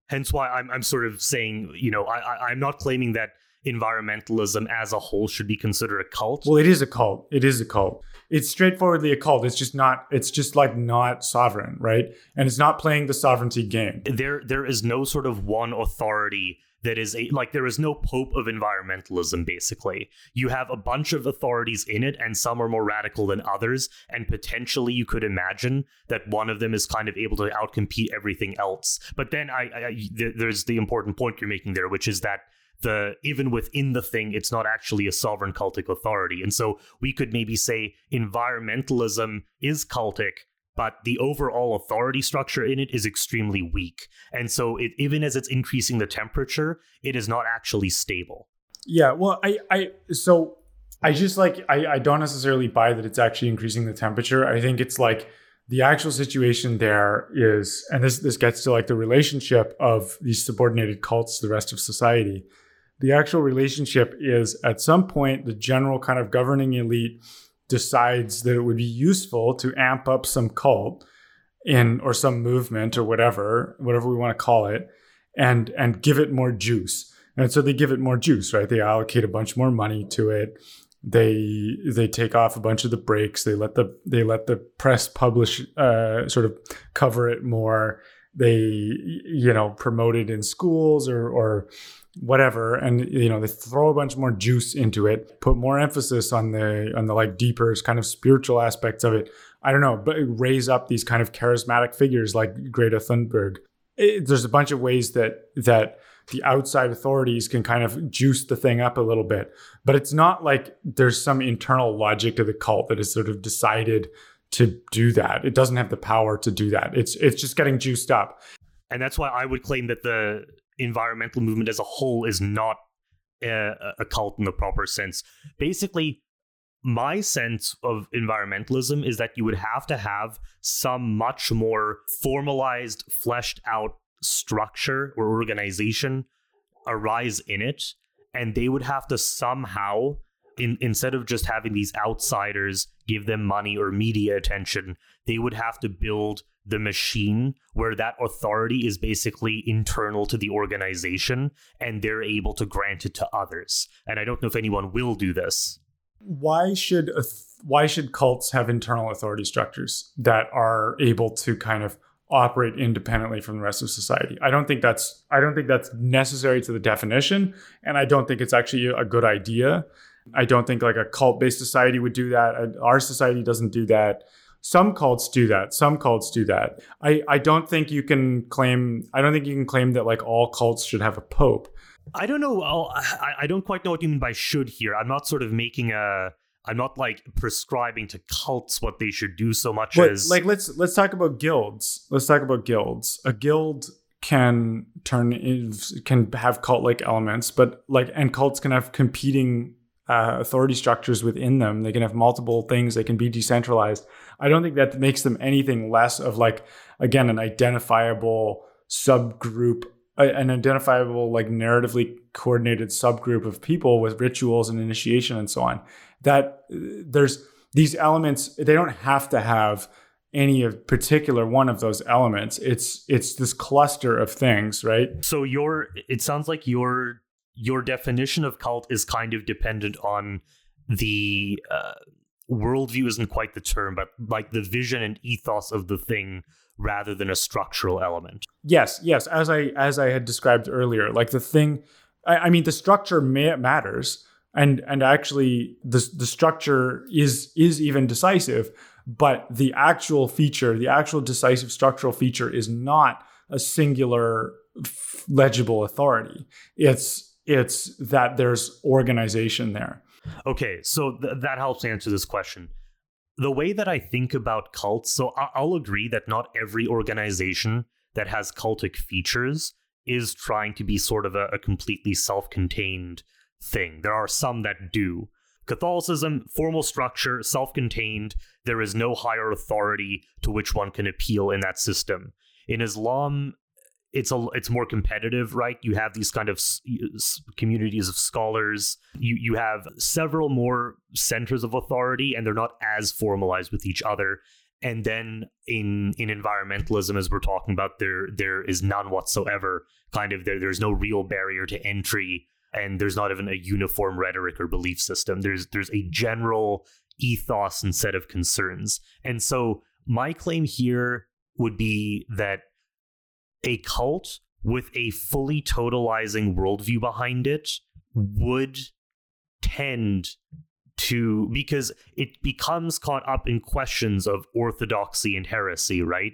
hence why I'm I'm sort of saying, you know, I, I I'm not claiming that environmentalism as a whole should be considered a cult. Well, it is a cult. It is a cult. It's straightforwardly a cult. It's just not. It's just like not sovereign, right? And it's not playing the sovereignty game. There, there is no sort of one authority that is a like there is no pope of environmentalism basically. You have a bunch of authorities in it and some are more radical than others and potentially you could imagine that one of them is kind of able to outcompete everything else. But then i, I there's the important point you're making there which is that the even within the thing it's not actually a sovereign cultic authority. And so we could maybe say environmentalism is cultic but the overall authority structure in it is extremely weak. And so it, even as it's increasing the temperature it is not actually stable. Yeah well i i so i just like i i don't necessarily buy that it's actually increasing the temperature. I think it's like the actual situation there is and this this gets to like the relationship of these subordinated cults to the rest of society. The actual relationship is at some point the general kind of governing elite decides that it would be useful to amp up some cult in or some movement or whatever whatever we want to call it and and give it more juice. And so they give it more juice right? They allocate a bunch more money to it. They they take off a bunch of the brakes. They let the they let the press publish uh, sort of cover it more. They you know promote it in schools or or whatever and you know they throw a bunch more juice into it put more emphasis on the on the like deeper kind of spiritual aspects of it. I don't know but raise up these kind of charismatic figures like greta thunberg. It, there's a bunch of ways that that the outside authorities can kind of juice the thing up a little bit but it's not like there's some internal logic to the cult that is sort of decided to do that. It doesn't have the power to do that. It's it's just getting juiced up. And that's why i would claim that the environmental movement as a whole is not a, a cult in the proper sense. Basically, my sense of environmentalism is that you would have to have some much more formalized, fleshed out structure or organization arise in it. And they would have to somehow, in, instead of just having these outsiders give them money or media attention, they would have to build the machine where that authority is basically internal to the organization and they're able to grant it to others. And I don't know if anyone will do this. Why should why should cults have internal authority structures that are able to kind of operate independently from the rest of society? I don't think that's I don't think that's necessary to the definition and I don't think it's actually a good idea. I don't think like a cult-based society would do that. Our society doesn't do that some cults do that. Some cults do that. I, I don't think you can claim I don't think you can claim that like all cults should have a pope. I don't know. I, I don't quite know what you mean by should here. I'm not sort of making a I'm not like prescribing to cults what they should do so much but, as like let's let's talk about guilds. Let's talk about guilds. A guild can turn can have cult like elements, but like and cults can have competing uh, authority structures within them. They can have multiple things. They can be decentralized. I don't think that makes them anything less of like again an identifiable subgroup, an identifiable like narratively coordinated subgroup of people with rituals and initiation and so on. That there's these elements. They don't have to have any of particular one of those elements. It's it's this cluster of things, right? So your it sounds like your your definition of cult is kind of dependent on the uh, worldview isn't quite the term, but like the vision and ethos of the thing rather than a structural element. Yes, yes. As I as I had described earlier, like the thing, I, I mean, the structure may, matters, and and actually the the structure is is even decisive but the actual feature, the actual decisive structural feature is not a singular legible authority. It's it's that there's organization there. Okay, so th- that helps answer this question. The way that I think about cults, so I- I'll agree that not every organization that has cultic features is trying to be sort of a, a completely self contained thing. There are some that do. Catholicism, formal structure, self contained, there is no higher authority to which one can appeal in that system. In Islam, it's a it's more competitive, right? You have these kind of communities of scholars. You you have several more centers of authority, and they're not as formalized with each other. And then in in environmentalism, as we're talking about, there there is none whatsoever. Kind of there there's no real barrier to entry and there's not even a uniform rhetoric or belief system. There's there's a general ethos and set of concerns. And so my claim here would be that a cult with a fully totalizing worldview behind it would tend to because it becomes caught up in questions of orthodoxy and heresy, right?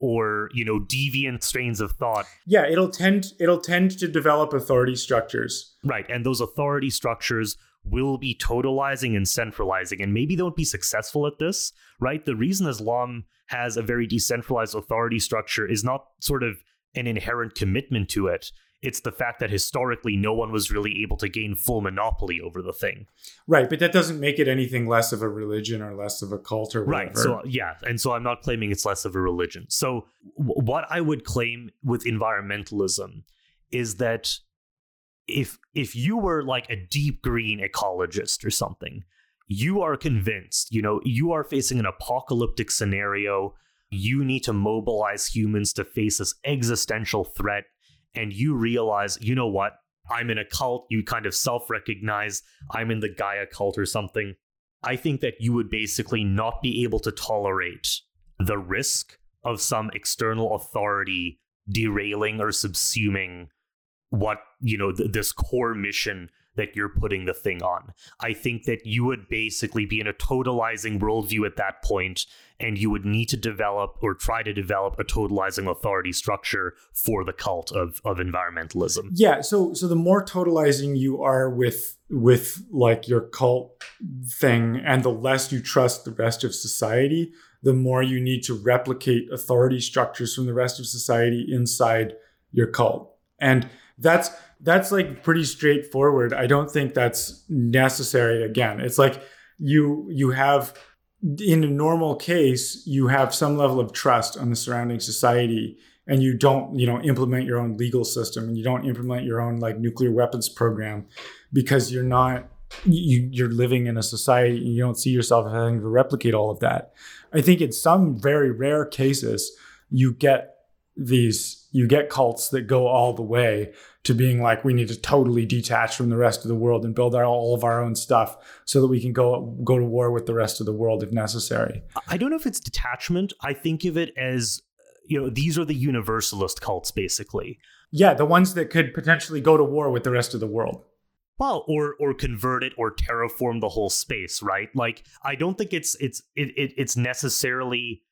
or you know deviant strains of thought. Yeah it'll tend it'll tend to develop authority structures. Right and those authority structures will be totalizing and centralizing and maybe they won't be successful at this right? The reason islam has a very decentralized authority structure is not sort of an inherent commitment to it it's the fact that historically no one was really able to gain full monopoly over the thing. Right, but that doesn't make it anything less of a religion or less of a cult or whatever. Right. So yeah, and so I'm not claiming it's less of a religion. So w- what I would claim with environmentalism is that if if you were like a deep green ecologist or something, you are convinced, you know, you are facing an apocalyptic scenario, you need to mobilize humans to face this existential threat and you realize, you know what? I'm in a cult. You kind of self recognize I'm in the Gaia cult or something. I think that you would basically not be able to tolerate the risk of some external authority derailing or subsuming what, you know, th- this core mission that you're putting the thing on. I think that you would basically be in a totalizing worldview at that point, and you would need to develop or try to develop a totalizing authority structure for the cult of, of environmentalism. Yeah. So so the more totalizing you are with with like your cult thing and the less you trust the rest of society, the more you need to replicate authority structures from the rest of society inside your cult. And that's that's like pretty straightforward. I don't think that's necessary again. It's like you you have in a normal case, you have some level of trust on the surrounding society and you don't, you know, implement your own legal system and you don't implement your own like nuclear weapons program because you're not you, you're living in a society and you don't see yourself having to replicate all of that. I think in some very rare cases, you get these you get cults that go all the way to being like we need to totally detach from the rest of the world and build our, all of our own stuff so that we can go go to war with the rest of the world if necessary. I don't know if it's detachment. I think of it as you know these are the universalist cults basically. Yeah, the ones that could potentially go to war with the rest of the world. Well, or or convert it or terraform the whole space, right? Like I don't think it's it's it, it it's necessarily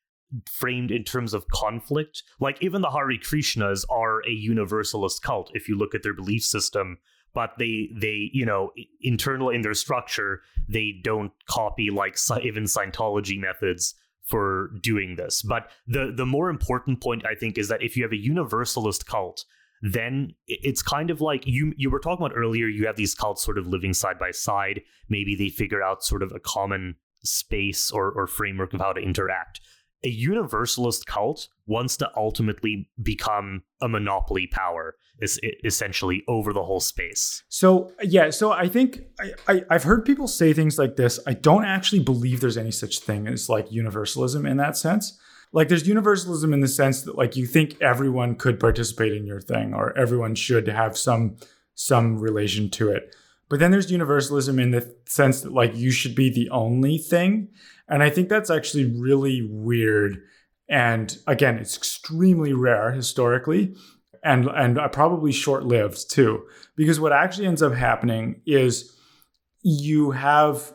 framed in terms of conflict. Like even the Hare Krishnas are a universalist cult if you look at their belief system, but they they you know internal in their structure they don't copy like even Scientology methods for doing this. But the the more important point I think is that if you have a universalist cult then it's kind of like you you were talking about earlier you have these cults sort of living side by side maybe they figure out sort of a common space or, or framework of how to interact a universalist cult wants to ultimately become a monopoly power is essentially over the whole space. So yeah so i think I, I i've heard people say things like this. I don't actually believe there's any such thing as like universalism in that sense. Like there's universalism in the sense that like you think everyone could participate in your thing or everyone should have some some relation to it. But then there's universalism in the sense that like you should be the only thing and i think that's actually really weird. And again it's extremely rare historically and and probably short-lived too because what actually ends up happening is you have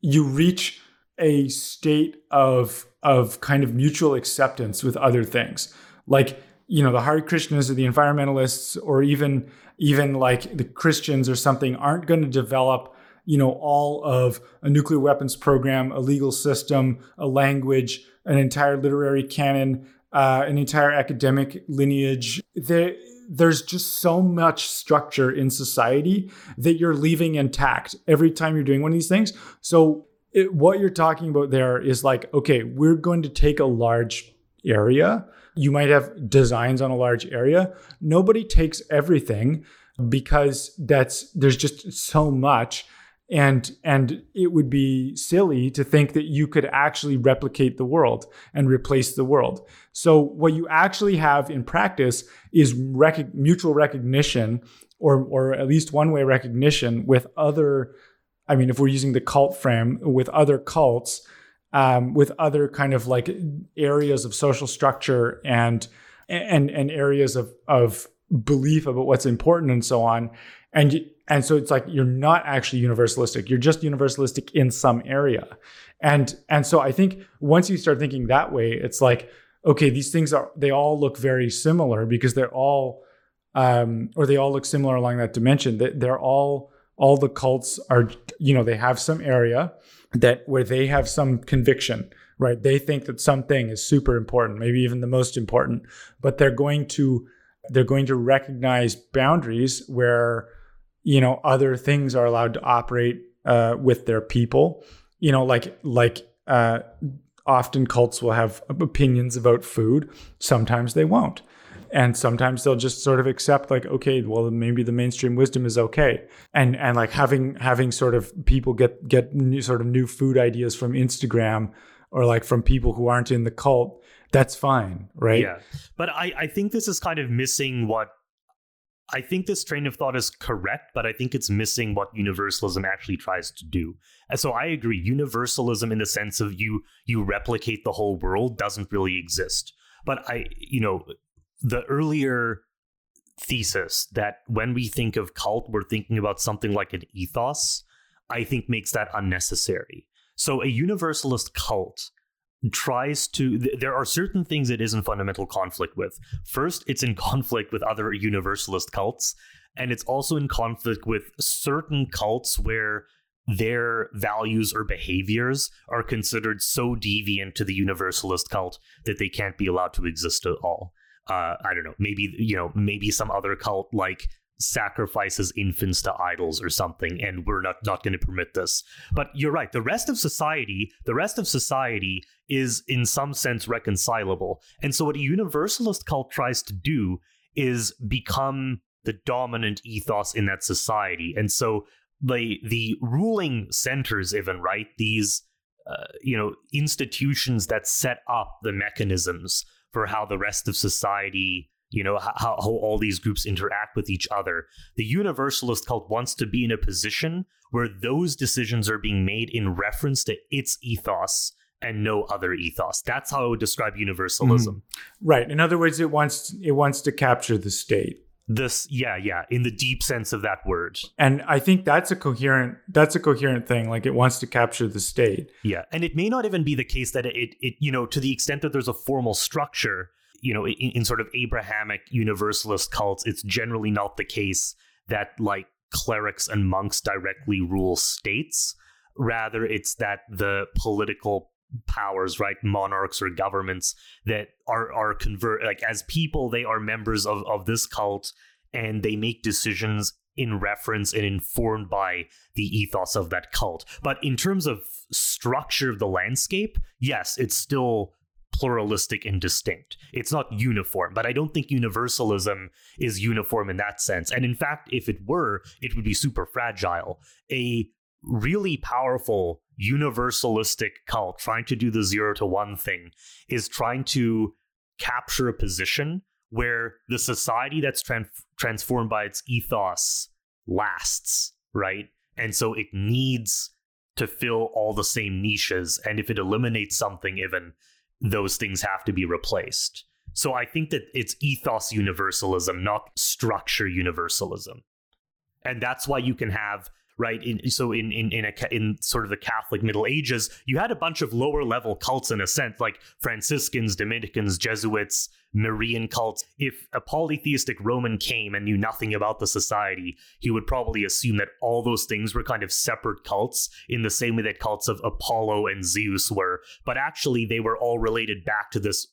you reach a state of of kind of mutual acceptance with other things. Like you know the Hare Krishnas or the environmentalists or even even like the Christians or something aren't going to develop you know all of a nuclear weapons program a legal system a language an entire literary canon uh, an entire academic lineage there there's just so much structure in society that you're leaving intact every time you're doing one of these things so it, what you're talking about there is like, okay, we're going to take a large area. You might have designs on a large area. Nobody takes everything because that's there's just so much and and it would be silly to think that you could actually replicate the world and replace the world. So what you actually have in practice is rec- mutual recognition or or at least one way recognition with other I mean, if we're using the cult frame with other cults, um, with other kind of like areas of social structure and and and areas of of belief about what's important and so on, and and so it's like you're not actually universalistic. You're just universalistic in some area, and and so I think once you start thinking that way, it's like okay, these things are they all look very similar because they're all um, or they all look similar along that dimension. That they're all all the cults are you know they have some area that where they have some conviction right they think that something is super important maybe even the most important but they're going to they're going to recognize boundaries where you know other things are allowed to operate uh, with their people. You know like like uh, often cults will have opinions about food. Sometimes they won't. And sometimes they'll just sort of accept like okay well maybe the mainstream wisdom is okay. And and like having having sort of people get get new, sort of new food ideas from instagram or like from people who aren't in the cult that's fine right? Yeah. But i i think this is kind of missing what I think this train of thought is correct, but I think it's missing what universalism actually tries to do. And so I agree, universalism in the sense of you you replicate the whole world doesn't really exist. But I, you know, the earlier thesis that when we think of cult, we're thinking about something like an ethos, I think makes that unnecessary. So a universalist cult tries to th- there are certain things it is in fundamental conflict with. First, it's in conflict with other universalist cults, and it's also in conflict with certain cults where their values or behaviors are considered so deviant to the universalist cult that they can't be allowed to exist at all uh, I don't know, maybe you know, maybe some other cult like sacrifices infants to idols or something and we're not not going to permit this. But you're right the rest of society the rest of society is in some sense reconcilable. And so what a universalist cult tries to do is become the dominant ethos in that society. And so the the ruling centers even right these uh, you know institutions that set up the mechanisms for how the rest of society you know how, how all these groups interact with each other. The universalist cult wants to be in a position where those decisions are being made in reference to its ethos and no other ethos. That's how i would describe universalism. Mm. right. In other words it wants it wants to capture the state. This yeah yeah in the deep sense of that word. And i think that's a coherent that's a coherent thing like it wants to capture the state. Yeah and it may not even be the case that it it you know to the extent that there's a formal structure you know in, in sort of abrahamic universalist cults it's generally not the case that like clerics and monks directly rule states rather it's that the political powers, right? Monarchs or governments that are are convert like as people, they are members of, of this cult and they make decisions in reference and informed by the ethos of that cult. But in terms of structure of the landscape, yes, it's still pluralistic and distinct. It's not uniform, but I don't think universalism is uniform in that sense. And in fact, if it were, it would be super fragile. A really powerful universalistic cult trying to do the zero to one thing is trying to capture a position where the society that's tran- transformed by its ethos lasts, right? And so it needs to fill all the same niches. And if it eliminates something, even those things have to be replaced. So I think that it's ethos universalism, not structure universalism. And that's why you can have right? In, so in in in, a, in sort of the Catholic Middle Ages, you had a bunch of lower level cults in a sense, like Franciscans, Dominicans, Jesuits, Marian cults. If a polytheistic Roman came and knew nothing about the society, he would probably assume that all those things were kind of separate cults in the same way that cults of Apollo and Zeus were. But actually, they were all related back to this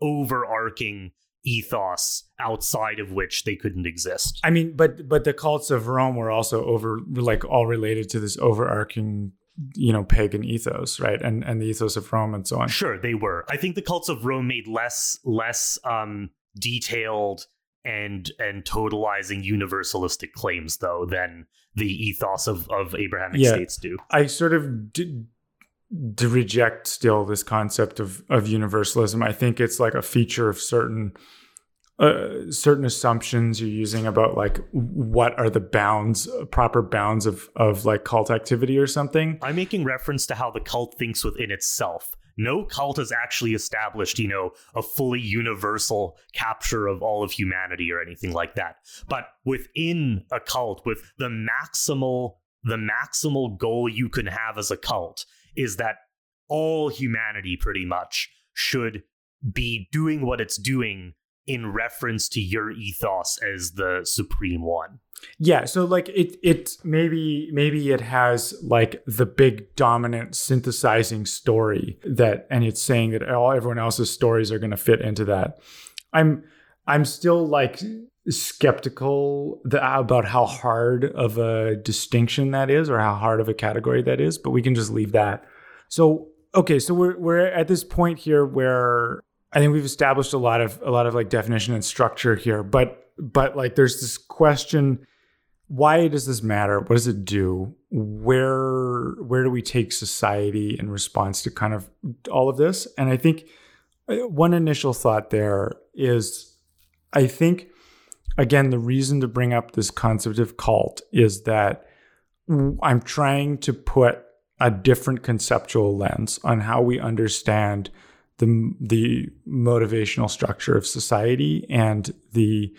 overarching ethos outside of which they couldn't exist. I mean, but but the cults of Rome were also over like all related to this overarching you know pagan ethos right? And and the ethos of rome and so on. Sure they were. I think the cults of rome made less less um detailed and and totalizing universalistic claims though than the ethos of of abrahamic yeah, states do. I sort of did to reject still this concept of of universalism. I think it's like a feature of certain uh, certain assumptions you're using about like what are the bounds proper bounds of of like cult activity or something. I'm making reference to how the cult thinks within itself. No cult has actually established you know a fully universal capture of all of humanity or anything like that. But within a cult with the maximal the maximal goal you can have as a cult is that all humanity pretty much should be doing what it's doing in reference to your ethos as the supreme one. Yeah, so like it it maybe maybe it has like the big dominant synthesizing story that and it's saying that all everyone else's stories are going to fit into that. I'm I'm still like skeptical about how hard of a distinction that is or how hard of a category that is, but we can just leave that. So, okay, so we're we're at this point here where I think we've established a lot of a lot of like definition and structure here, but but like there's this question why does this matter? What does it do? Where where do we take society in response to kind of all of this? And I think uh, one initial thought there is I think again, the reason to bring up this concept of cult is that I'm trying to put a different conceptual lens on how we understand the the motivational structure of society and the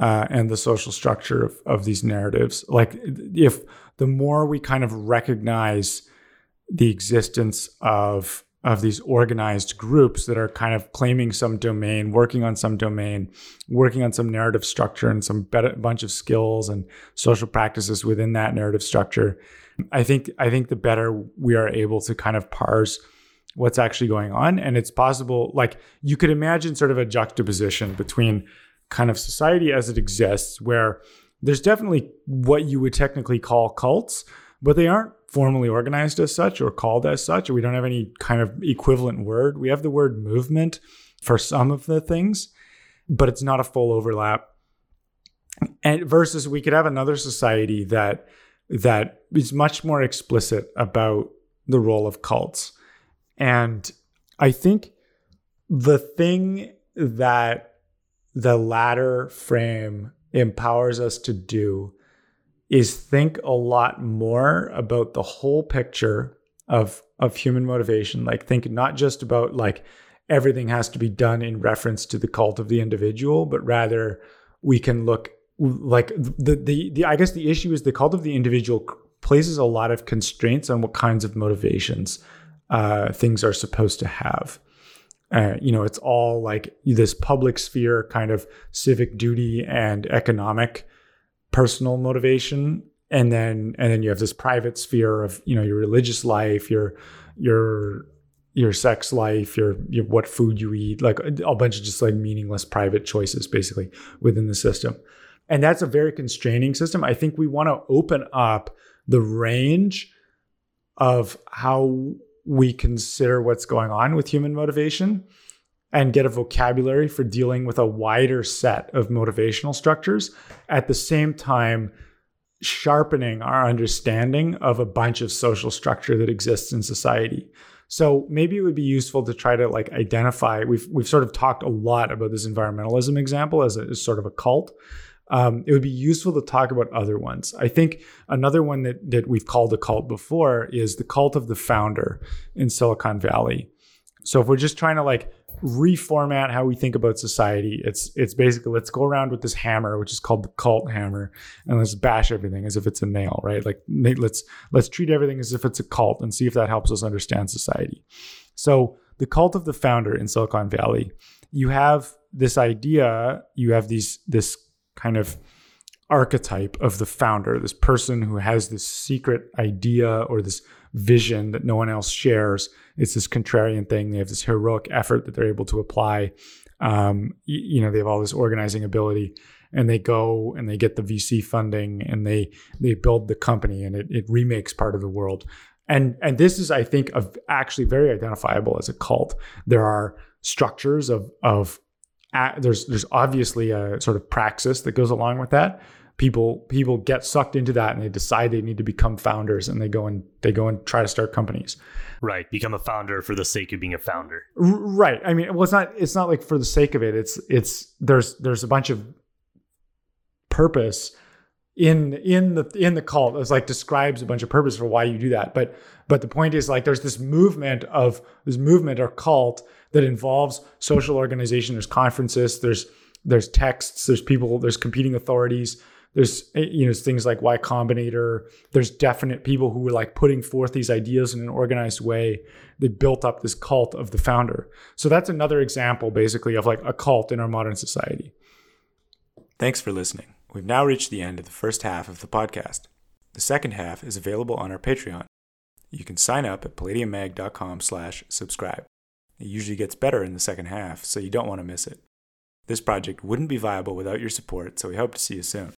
uh, and the social structure of, of these narratives. Like if the more we kind of recognize the existence of of these organized groups that are kind of claiming some domain, working on some domain, working on some narrative structure and some better, bunch of skills and social practices within that narrative structure. I think I think the better we are able to kind of parse what's actually going on, and it's possible. Like you could imagine, sort of a juxtaposition between kind of society as it exists, where there's definitely what you would technically call cults, but they aren't formally organized as such or called as such, or we don't have any kind of equivalent word. We have the word movement for some of the things, but it's not a full overlap. And versus we could have another society that that is much more explicit about the role of cults. And I think the thing that the latter frame empowers us to do is think a lot more about the whole picture of of human motivation like think not just about like everything has to be done in reference to the cult of the individual but rather we can look like the, the the I guess the issue is the cult of the individual places a lot of constraints on what kinds of motivations uh, things are supposed to have. Uh, you know, it's all like this public sphere kind of civic duty and economic personal motivation and then and then you have this private sphere of you know your religious life your your your sex life, your, your what food you eat, like a bunch of just like meaningless private choices basically within the system. And that's a very constraining system. I think we want to open up the range of how we consider what's going on with human motivation and get a vocabulary for dealing with a wider set of motivational structures at the same time sharpening our understanding of a bunch of social structure that exists in society so maybe it would be useful to try to like identify. We've we've sort of talked a lot about this environmentalism example as, a, as sort of a cult. Um, it would be useful to talk about other ones. I think another one that that we've called a cult before is the cult of the founder in Silicon Valley. So if we're just trying to like reformat how we think about society. It's it's basically let's go around with this hammer, which is called the cult hammer, and let's bash everything as if it's a nail, right? Like let's let's treat everything as if it's a cult and see if that helps us understand society. So the cult of the founder in Silicon Valley, you have this idea, you have these this kind of archetype of the founder, this person who has this secret idea or this vision that no one else shares. It's this contrarian thing. They have this heroic effort that they're able to apply. Um, you, you know, they have all this organizing ability and they go and they get the VC funding and they they build the company and it, it remakes part of the world. And and this is, I think, of actually very identifiable as a cult. There are structures of of there's there's obviously a sort of praxis that goes along with that people people get sucked into that and they decide they need to become founders and they go and they go and try to start companies. Right become a founder for the sake of being a founder. Right i mean well it's not it's not like for the sake of it it's it's there's there's a bunch of purpose in in the in the cult it's like describes a bunch of purpose for why you do that but but the point is like there's this movement of this movement or cult that involves social organization there's conferences there's there's texts there's people there's competing authorities there's eh, you know things like Y Combinator. There's definite people who were like putting forth these ideas in an organized way. They built up this cult of the founder. So that's another example, basically, of like a cult in our modern society. Thanks for listening. We've now reached the end of the first half of the podcast. The second half is available on our Patreon. You can sign up at palladiummag.com slash subscribe. It usually gets better in the second half, so you don't want to miss it. This project wouldn't be viable without your support, so we hope to see you soon.